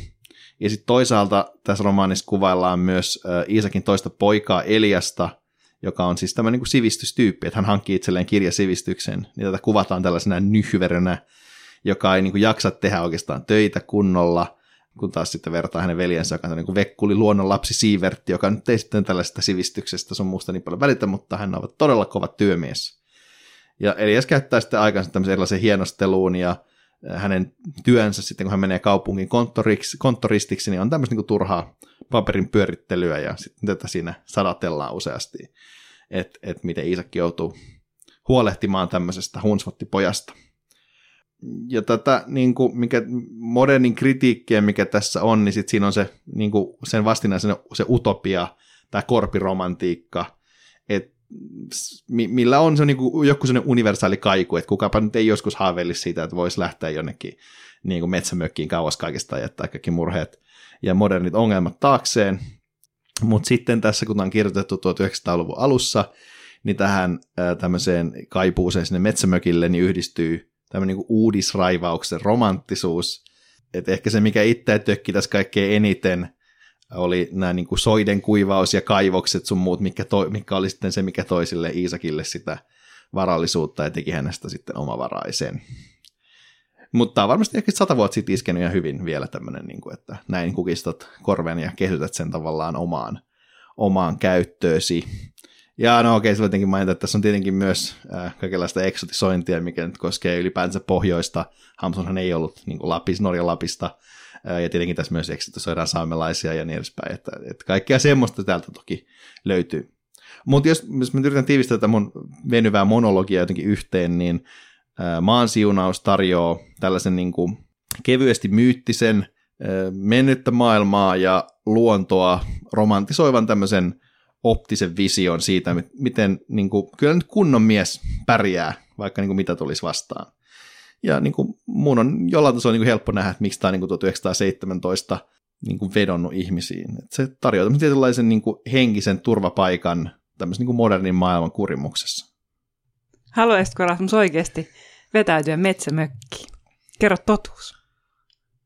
Ja sitten toisaalta tässä romaanissa kuvaillaan myös Iisakin toista poikaa Eliasta, joka on siis tämmöinen niin sivistystyyppi, että hän hankkii itselleen kirjasivistyksen, niin tätä kuvataan tällaisena nyhverönä, joka ei niin kuin jaksa tehdä oikeastaan töitä kunnolla, kun taas sitten vertaa hänen veljensä, joka on niin kuin Vekkuli luonnon lapsi Siivertti, joka nyt ei sitten tällaisesta sivistyksestä sun muusta niin paljon välitä, mutta hän on todella kova työmies. Ja Elias käyttää sitten aikansa tämmöisen erilaisen hienosteluun ja hänen työnsä sitten, kun hän menee kaupungin konttoristiksi, niin on tämmöistä niin turhaa paperin pyörittelyä ja sitten tätä siinä sadatellaan useasti, että et miten Iisakki joutuu huolehtimaan tämmöisestä hunsvottipojasta. Ja tätä niin kuin, mikä modernin kritiikkiä, mikä tässä on, niin sit siinä on se, niin kuin, sen vastinaisen se utopia, tämä korpiromantiikka, millä on se niin joku sellainen universaali kaiku, että kukapa nyt ei joskus haaveilisi siitä, että voisi lähteä jonnekin niin kuin metsämökkiin kauas kaikista ja jättää kaikki murheet ja modernit ongelmat taakseen. Mutta sitten tässä, kun on kirjoitettu 1900-luvun alussa, niin tähän tämmöiseen kaipuuseen sinne metsämökille niin yhdistyy tämmöinen niin uudisraivauksen romanttisuus. että ehkä se, mikä itse tökki tässä kaikkein eniten, oli nämä niin kuin soiden kuivaus ja kaivokset sun muut, mikä, to, mikä oli sitten se, mikä toi sille Iisakille sitä varallisuutta ja teki hänestä sitten omavaraisen. Mutta varmasti ehkä sata vuotta sitten iskenyt ihan hyvin vielä tämmöinen, niin kuin, että näin kukistat korven ja kehytät sen tavallaan omaan, omaan käyttöösi. Ja no okei, okay, jotenkin mainita, että tässä on tietenkin myös äh, kaikenlaista eksotisointia, mikä nyt koskee ylipäänsä pohjoista. Hamsunhan ei ollut niin kuin Lapis, Norjan Lapista, ja tietenkin tässä myös eksotisoidaan saamelaisia ja niin edespäin, että, että kaikkea semmoista täältä toki löytyy. Mutta jos, jos mä yritän tiivistää tätä mun venyvää monologiaa jotenkin yhteen, niin maan siunaus tarjoaa tällaisen niin kuin kevyesti myyttisen mennyttä maailmaa ja luontoa romantisoivan tämmöisen optisen vision siitä, miten niin kuin, kyllä nyt kunnon mies pärjää, vaikka niin kuin mitä tulisi vastaan. Ja niin kuin, mun on jollain tasolla niin kuin helppo nähdä, että miksi tämä on niin kuin 1917 niin kuin vedonnut ihmisiin. Et se tarjoaa tietynlaisen niin kuin henkisen turvapaikan tämmöisen niin kuin modernin maailman kurimuksessa. Haluaisitko Rasmus oikeasti vetäytyä metsämökkiin? Kerro totuus.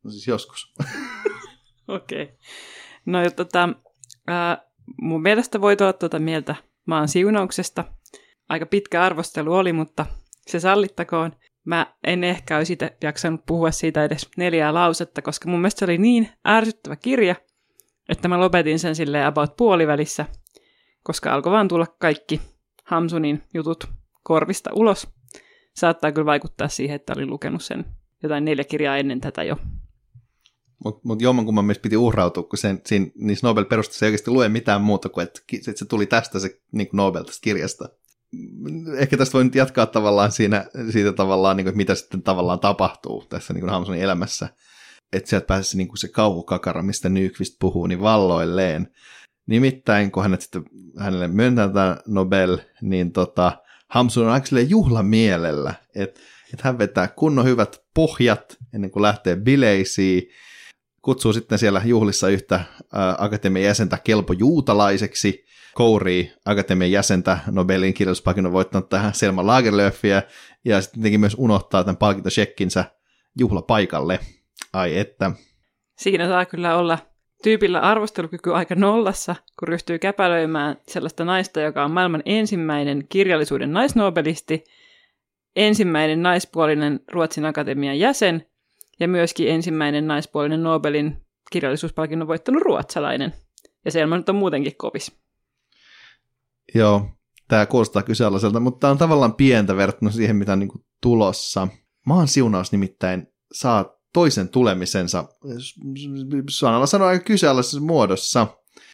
No siis joskus. Okei. okay. No tota, äh, mun mielestä voi olla tuota mieltä maan siunauksesta. Aika pitkä arvostelu oli, mutta se sallittakoon. Mä en ehkä olisi sitä jaksanut puhua siitä edes neljää lausetta, koska mun mielestä se oli niin ärsyttävä kirja, että mä lopetin sen sille about puolivälissä, koska alkoi vaan tulla kaikki Hamsunin jutut korvista ulos. Saattaa kyllä vaikuttaa siihen, että olin lukenut sen jotain neljä kirjaa ennen tätä jo. Mutta mut jommankumman mielestä piti uhrautua, kun sen, siinä, niissä nobel perusteissa ei oikeasti lue mitään muuta kuin, että se tuli tästä se niin Nobel tästä kirjasta ehkä tästä voi nyt jatkaa tavallaan siinä, siitä tavallaan, niin kuin, mitä sitten tavallaan tapahtuu tässä niin kuin Hamsonin elämässä. Että sieltä pääsisi niin se kauhukakara, mistä Nyqvist puhuu, niin valloilleen. Nimittäin, kun hänet sitten, hänelle myöntää tämä Nobel, niin tota, Hamsun on aika juhlamielellä, että että hän vetää kunnon hyvät pohjat ennen kuin lähtee bileisiin, kutsuu sitten siellä juhlissa yhtä ää, akatemian jäsentä kelpo juutalaiseksi, kourii akatemian jäsentä Nobelin kirjoituspalkinnon voittanut tähän Selma Lagerlöfiä, ja sitten tietenkin myös unohtaa tämän palkintosекkinsä juhlapaikalle. Ai että. Siinä saa kyllä olla tyypillä arvostelukyky aika nollassa, kun ryhtyy käpälöimään sellaista naista, joka on maailman ensimmäinen kirjallisuuden naisnobelisti, ensimmäinen naispuolinen Ruotsin akatemian jäsen ja myöskin ensimmäinen naispuolinen Nobelin kirjallisuuspalkinnon voittanut ruotsalainen. Ja Selma nyt on muutenkin kovis. Joo, tämä kuulostaa kyseenalaiselta, mutta tämä on tavallaan pientä verrattuna siihen, mitä on niin tulossa. Maan siunaus nimittäin saa toisen tulemisensa, sanalla sanoa aika kyseenalaisessa muodossa.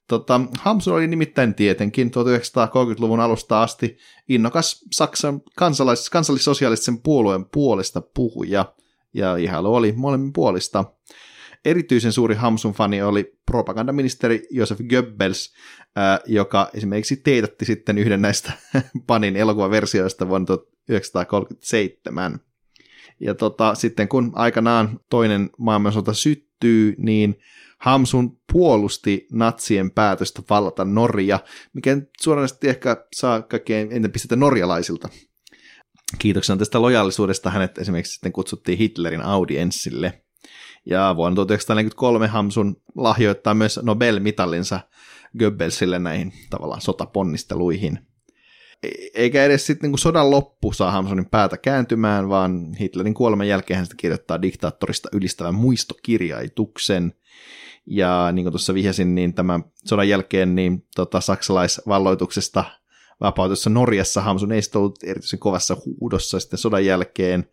Tota, Hamsun oli nimittäin tietenkin 1930-luvun alusta asti innokas Saksan kansalais- kansallissosiaalisen puolueen puolesta puhuja, ja ihailu oli molemmin puolista. Erityisen suuri Hamsun fani oli propagandaministeri Josef Goebbels, joka esimerkiksi teetätti sitten yhden näistä Panin elokuvaversioista vuonna 1937. Ja tota, sitten kun aikanaan toinen maailmansota syttyy, niin Hamsun puolusti natsien päätöstä vallata Norja, mikä suoranaisesti ehkä saa kaikkein eniten pistetä norjalaisilta. Kiitoksena tästä lojaalisuudesta hänet esimerkiksi sitten kutsuttiin Hitlerin audienssille. Ja vuonna 1943 Hamsun lahjoittaa myös Nobel-mitallinsa Goebbelsille näihin tavallaan sotaponnisteluihin. eikä edes sitten niin sodan loppu saa Hamsunin päätä kääntymään, vaan Hitlerin kuoleman jälkeen hän kirjoittaa diktaattorista ylistävän muistokirjaituksen. Ja niin kuin tuossa vihjasin, niin tämän sodan jälkeen niin tota, saksalaisvalloituksesta vapautussa Norjassa Hamsun ei ollut erityisen kovassa huudossa sitten sodan jälkeen,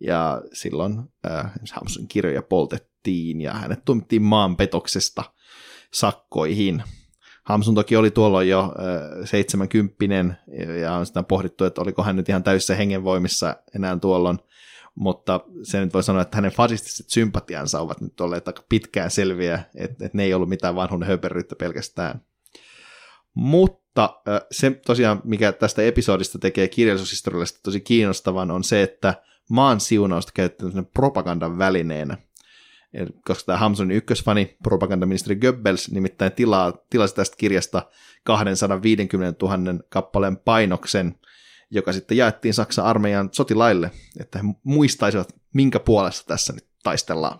ja silloin äh, Hamsun kirjoja poltettiin, ja hänet tuomittiin maanpetoksesta sakkoihin. Hamsun toki oli tuolloin jo 70 ja on sitä pohdittu, että oliko hän nyt ihan täysissä hengenvoimissa enää tuolloin, mutta se nyt voi sanoa, että hänen fasistiset sympatiansa ovat nyt olleet aika pitkään selviä, että, että ne ei ollut mitään vanhuuden höperyyttä pelkästään. Mutta se tosiaan, mikä tästä episodista tekee kirjallisuushistoriallisesti tosi kiinnostavan, on se, että maan siunausta käytetään propagandan välineenä. Koska tämä Hamsunin ykkösfani, propagandaministeri Goebbels, nimittäin tilaa, tilasi tästä kirjasta 250 000 kappaleen painoksen, joka sitten jaettiin Saksan armeijan sotilaille, että he muistaisivat, minkä puolesta tässä nyt taistellaan.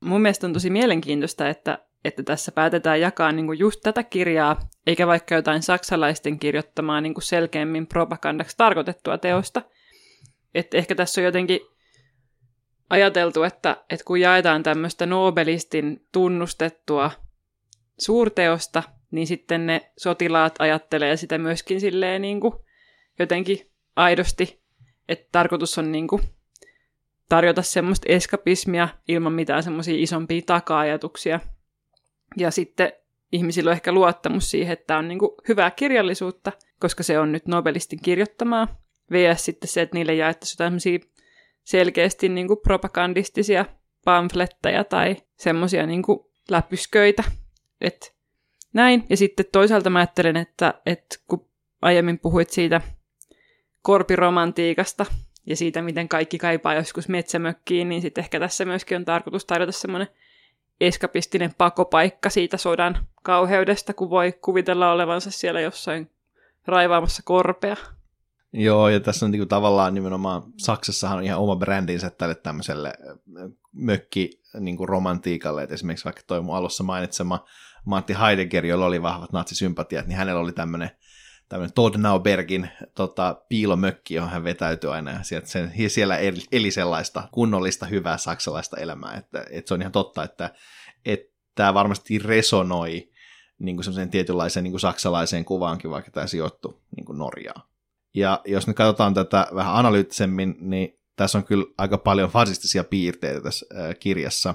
Mun mielestä on tosi mielenkiintoista, että että tässä päätetään jakaa niin kuin just tätä kirjaa, eikä vaikka jotain saksalaisten kirjoittamaa niin kuin selkeämmin propagandaksi tarkoitettua teosta. Että ehkä tässä on jotenkin ajateltu, että, että kun jaetaan tämmöistä Nobelistin tunnustettua suurteosta, niin sitten ne sotilaat ajattelee sitä myöskin silleen niin kuin jotenkin aidosti, että tarkoitus on niin kuin tarjota semmoista eskapismia ilman mitään semmoisia isompia taka-ajatuksia – ja sitten ihmisillä on ehkä luottamus siihen, että on niin kuin hyvää kirjallisuutta, koska se on nyt Nobelistin kirjoittamaa. VS sitten se, että niille jaettaisiin tämmöisiä selkeästi niin kuin propagandistisia pamfletteja tai semmoisia niin läpysköitä. Et näin. Ja sitten toisaalta mä ajattelen, että, että kun aiemmin puhuit siitä korpiromantiikasta ja siitä, miten kaikki kaipaa joskus metsämökkiin, niin sitten ehkä tässä myöskin on tarkoitus tarjota semmoinen eskapistinen pakopaikka siitä sodan kauheudesta, kun voi kuvitella olevansa siellä jossain raivaamassa korpea. Joo, ja tässä on niinku tavallaan nimenomaan, Saksassahan on ihan oma brändinsä tälle tämmöiselle mökki niinku romantiikalle, että esimerkiksi vaikka toi mun alussa mainitsema Matti Heidegger, jolla oli vahvat natsisympatiat, niin hänellä oli tämmöinen tämmöinen Todnaubergin tota, piilomökki, johon hän vetäytyi aina, ja sieltä sen, siellä eli sellaista kunnollista, hyvää saksalaista elämää, että, että se on ihan totta, että, että tämä varmasti resonoi niin kuin tietynlaiseen niin kuin saksalaiseen kuvaankin, vaikka tämä sijoittuu niin kuin Norjaan. Ja jos nyt katsotaan tätä vähän analyyttisemmin, niin tässä on kyllä aika paljon fasistisia piirteitä tässä kirjassa.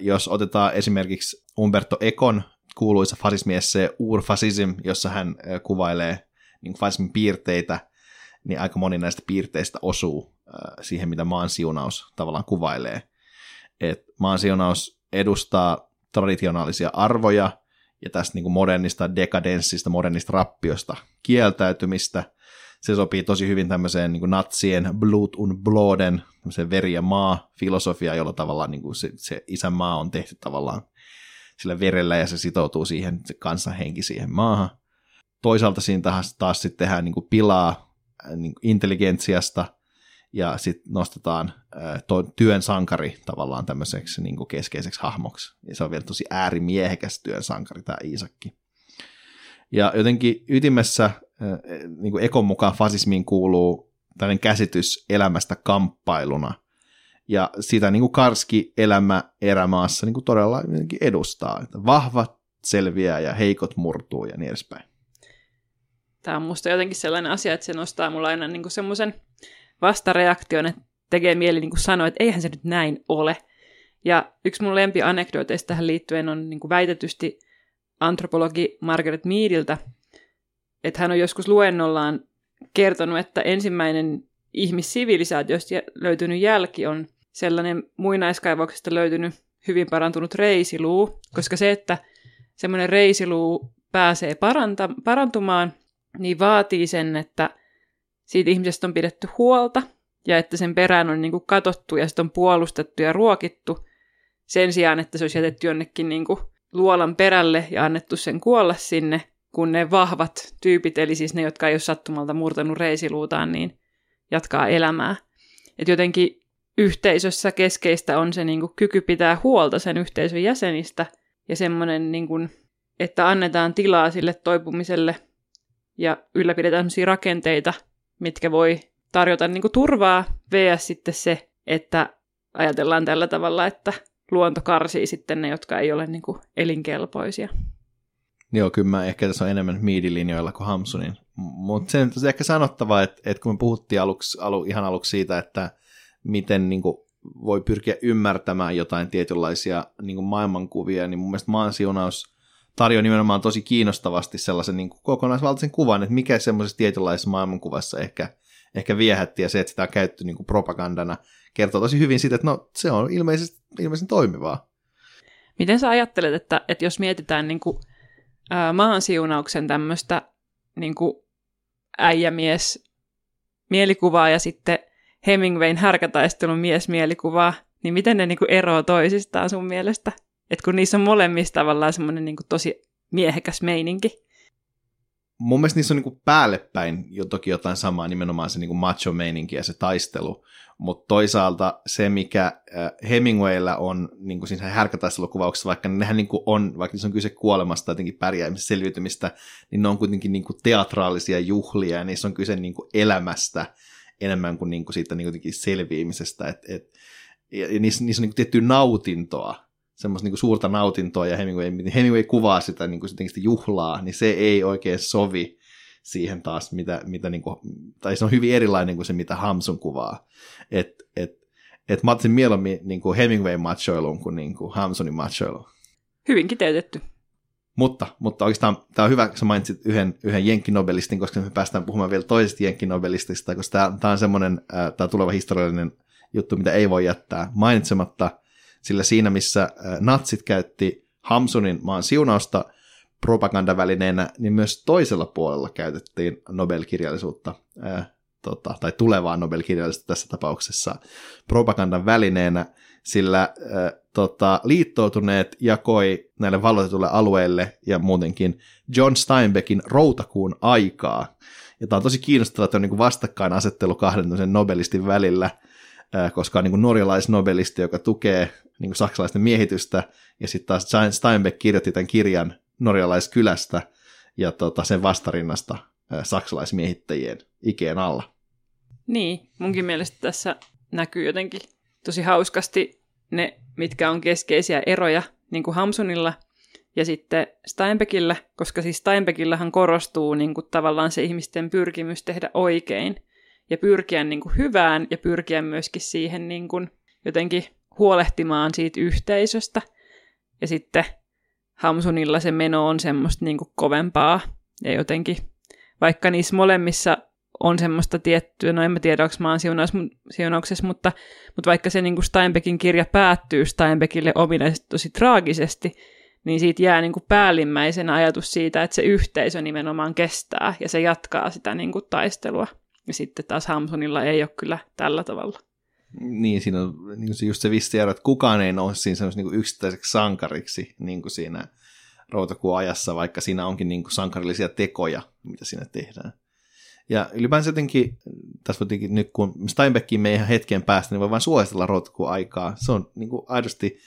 Jos otetaan esimerkiksi Umberto Econ kuuluisa fasismiesse Urfasism, jossa hän kuvailee niin fasismin piirteitä, niin aika moni näistä piirteistä osuu siihen, mitä maan siunaus tavallaan kuvailee. Et maan siunaus edustaa traditionaalisia arvoja ja tästä niin kuin modernista dekadenssista, modernista rappiosta kieltäytymistä. Se sopii tosi hyvin tämmöiseen niin kuin natsien blood und bloden, veri ja maa filosofia, jolla tavallaan niin kuin se, se isänmaa on tehty tavallaan sillä verellä ja se sitoutuu siihen se kansanhenki siihen maahan. Toisaalta siinä taas, taas sitten tehdään niin kuin pilaa äh, niin kuin intelligentsiasta ja sitten nostetaan äh, to, työn sankari tavallaan tämmöiseksi niin kuin keskeiseksi hahmoksi. Ja se on vielä tosi äärimiehekäs työn sankari tämä Iisakki. Ja jotenkin ytimessä äh, niin kuin Ekon mukaan fasismiin kuuluu tällainen käsitys elämästä kamppailuna, ja sitä niin kuin karski elämä erämaassa niin kuin todella edustaa. Että vahvat selviää ja heikot murtuu ja niin edespäin. Tämä on musta jotenkin sellainen asia, että se nostaa mulla aina niin semmoisen vastareaktion, että tekee mieli niin kuin sanoa, että eihän se nyt näin ole. Ja yksi mun anekdooteista tähän liittyen on niin kuin väitetysti antropologi Margaret Meadiltä, että hän on joskus luennollaan kertonut, että ensimmäinen ihmissivilisaatiosta löytynyt jälki on sellainen muinaiskaivoksesta löytynyt hyvin parantunut reisiluu, koska se, että semmoinen reisiluu pääsee paranta- parantumaan, niin vaatii sen, että siitä ihmisestä on pidetty huolta ja että sen perään on niin kuin katottu ja sitten on puolustettu ja ruokittu sen sijaan, että se olisi jätetty jonnekin niin kuin luolan perälle ja annettu sen kuolla sinne, kun ne vahvat tyypit, eli siis ne, jotka ei ole sattumalta murtanut reisiluutaan, niin jatkaa elämää. Et jotenkin yhteisössä keskeistä on se niin kuin, kyky pitää huolta sen yhteisön jäsenistä ja semmoinen, niin kuin, että annetaan tilaa sille toipumiselle ja ylläpidetään sellaisia rakenteita, mitkä voi tarjota niin kuin turvaa, vs. sitten se, että ajatellaan tällä tavalla, että luonto karsii sitten ne, jotka ei ole niin kuin elinkelpoisia. Joo, kyllä mä ehkä tässä on enemmän miidilinjoilla kuin Hamsunin. Mutta se on ehkä sanottava, että, että kun me puhuttiin aluksi, alu, ihan aluksi siitä, että miten niin kuin, voi pyrkiä ymmärtämään jotain tietynlaisia niin kuin maailmankuvia, niin mun mielestä maan siunaus tarjoaa nimenomaan tosi kiinnostavasti sellaisen niin kuin kokonaisvaltaisen kuvan, että mikä semmoisessa tietynlaisessa maailmankuvassa ehkä, ehkä viehätti ja se, että sitä on käytetty niin kuin propagandana, kertoo tosi hyvin siitä, että no, se on ilmeisesti, ilmeisesti toimivaa. Miten sä ajattelet, että, että jos mietitään niin kuin, ää, maan siunauksen tämmöistä niin kuin äijämies mielikuvaa ja sitten Hemingwayn härkätaistelun miesmielikuvaa, niin miten ne niinku eroaa toisistaan sun mielestä? Et kun niissä on molemmissa tavallaan semmoinen niinku tosi miehekäs meininki. Mun mielestä niissä on niinku päällepäin jo toki jotain samaa, nimenomaan se niinku macho-meininki ja se taistelu, mutta toisaalta se, mikä äh, Hemingwaylla on niin kuin siinä härkätaistelukuvauksessa, vaikka nehän niin kuin on, vaikka se on kyse kuolemasta jotenkin pärjäämisestä, selviytymistä, niin ne on kuitenkin niin kuin teatraalisia juhlia ja niissä on kyse niin kuin elämästä enemmän kuin, niin kuin siitä niin kuin selviämisestä. Et, et, ja niissä, niissä on niin kuin tiettyä nautintoa, semmoista niin suurta nautintoa, ja Hemingway, Hemingway kuvaa sitä, niin kuin sitä juhlaa, niin se ei oikein sovi siihen taas, mitä, mitä niin kuin, tai se on hyvin erilainen kuin se, mitä Hamsun kuvaa. Et, et, et mä ottaisin mieluummin niin kuin Hemingway machoilun kuin, niin kuin Hamsunin machoilun. Hyvin kiteytetty. Mutta, mutta oikeastaan tämä on hyvä, kun sä mainitsit yhden, yhden jenkkinobelistin, koska me päästään puhumaan vielä toisesta jenkkinobelistista, koska tämä, tämä on semmoinen tämä tuleva historiallinen juttu, mitä ei voi jättää mainitsematta, sillä siinä, missä natsit käytti Hamsunin maan siunausta propagandavälineenä, niin myös toisella puolella käytettiin Nobel-kirjallisuutta, ää, tota, tai tulevaa Nobel-kirjallisuutta tässä tapauksessa propagandan välineenä, sillä ää, tota, liittoutuneet jakoi näille valloitetuille alueille ja muutenkin John Steinbeckin routakuun aikaa. Ja tämä on tosi kiinnostavaa, että on niin vastakkainasettelu kahden nobelistin välillä, koska on niin norjalaisnobelisti, joka tukee niin saksalaisten miehitystä, ja sitten taas Steinbeck kirjoitti tämän kirjan norjalaiskylästä ja tota, sen vastarinnasta saksalaismiehittäjien ikeen alla. Niin, munkin mielestä tässä näkyy jotenkin tosi hauskasti ne, mitkä on keskeisiä eroja, niin kuin Hamsunilla ja sitten Steinbeckillä, koska siis Steinbeckillähän korostuu niin kuin tavallaan se ihmisten pyrkimys tehdä oikein ja pyrkiä niin kuin hyvään ja pyrkiä myöskin siihen niin kuin jotenkin huolehtimaan siitä yhteisöstä. Ja sitten Hamsunilla se meno on semmoista niin kuin kovempaa ja jotenkin, vaikka niissä molemmissa on semmoista tiettyä, no en mä tiedä, onko mä oon siunauksessa, mutta, mutta vaikka se niin kuin Steinbeckin kirja päättyy Steinbeckille ominaisesti tosi traagisesti, niin siitä jää niin kuin päällimmäisen ajatus siitä, että se yhteisö nimenomaan kestää ja se jatkaa sitä niin kuin taistelua. Ja sitten taas Hamsunilla ei ole kyllä tällä tavalla. Niin, siinä on niin se, just se vissi että kukaan ei nouse siinä niin yksittäiseksi sankariksi niin kuin siinä routakuun ajassa, vaikka siinä onkin niin kuin sankarillisia tekoja, mitä siinä tehdään. Ja ylipäänsä jotenkin, tässä jotenkin nyt kun Steinbeckin me ihan hetken päästä, niin voi vain suositella routakuun aikaa. Se on niin kuin aidosti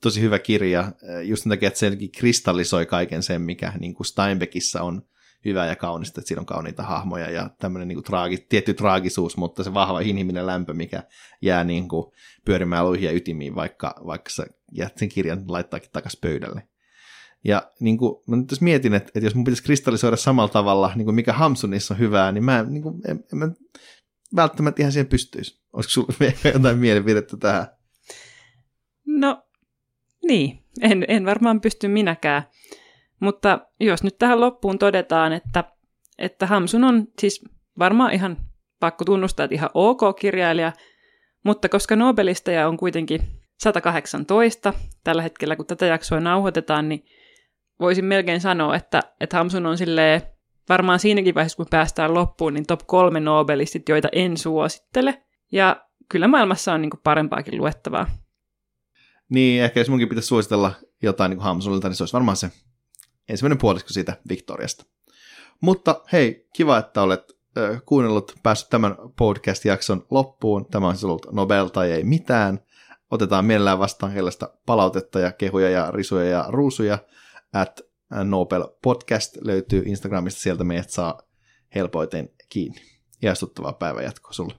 tosi hyvä kirja, just sen takia, että se kristallisoi kaiken sen, mikä niin kuin Steinbeckissä on hyvää ja kaunista, että siinä on kauniita hahmoja ja tämmöinen niin kuin traagi, tietty traagisuus, mutta se vahva inhimillinen lämpö, mikä jää niin kuin pyörimään luihin ja ytimiin, vaikka, vaikka sä jäät sen kirjan laittaakin takaisin pöydälle. Ja niin kuin, mä nyt mietin, että, että jos mun pitäisi kristallisoida samalla tavalla, niin kuin mikä Hamsunissa on hyvää, niin mä, niin kuin, en, en mä välttämättä ihan siihen pystyisi. Olisiko sulla jotain mielipidettä tähän? No, niin. En, en varmaan pysty minäkään. Mutta jos nyt tähän loppuun todetaan, että, että Hamsun on siis varmaan ihan pakko tunnustaa, että ihan ok kirjailija, mutta koska Nobelisteja on kuitenkin 118 tällä hetkellä, kun tätä jaksoa nauhoitetaan, niin voisin melkein sanoa, että, että Hamsun on silleen, varmaan siinäkin vaiheessa, kun päästään loppuun, niin top kolme Nobelistit, joita en suosittele. Ja kyllä maailmassa on niin parempaakin luettavaa. Niin, ehkä jos munkin pitäisi suositella jotain niin Hamsunilta, niin se olisi varmaan se ensimmäinen puolisko siitä Victoriasta. Mutta hei, kiva, että olet kuunnellut, päässyt tämän podcast-jakson loppuun. Tämä on siis ollut Nobel tai ei mitään. Otetaan mielellään vastaan hellaista palautetta ja kehuja ja risuja ja ruusuja. At Nobel Podcast löytyy Instagramista, sieltä meidät saa helpoiten kiinni. Ihastuttavaa päivänjatkoa sulle.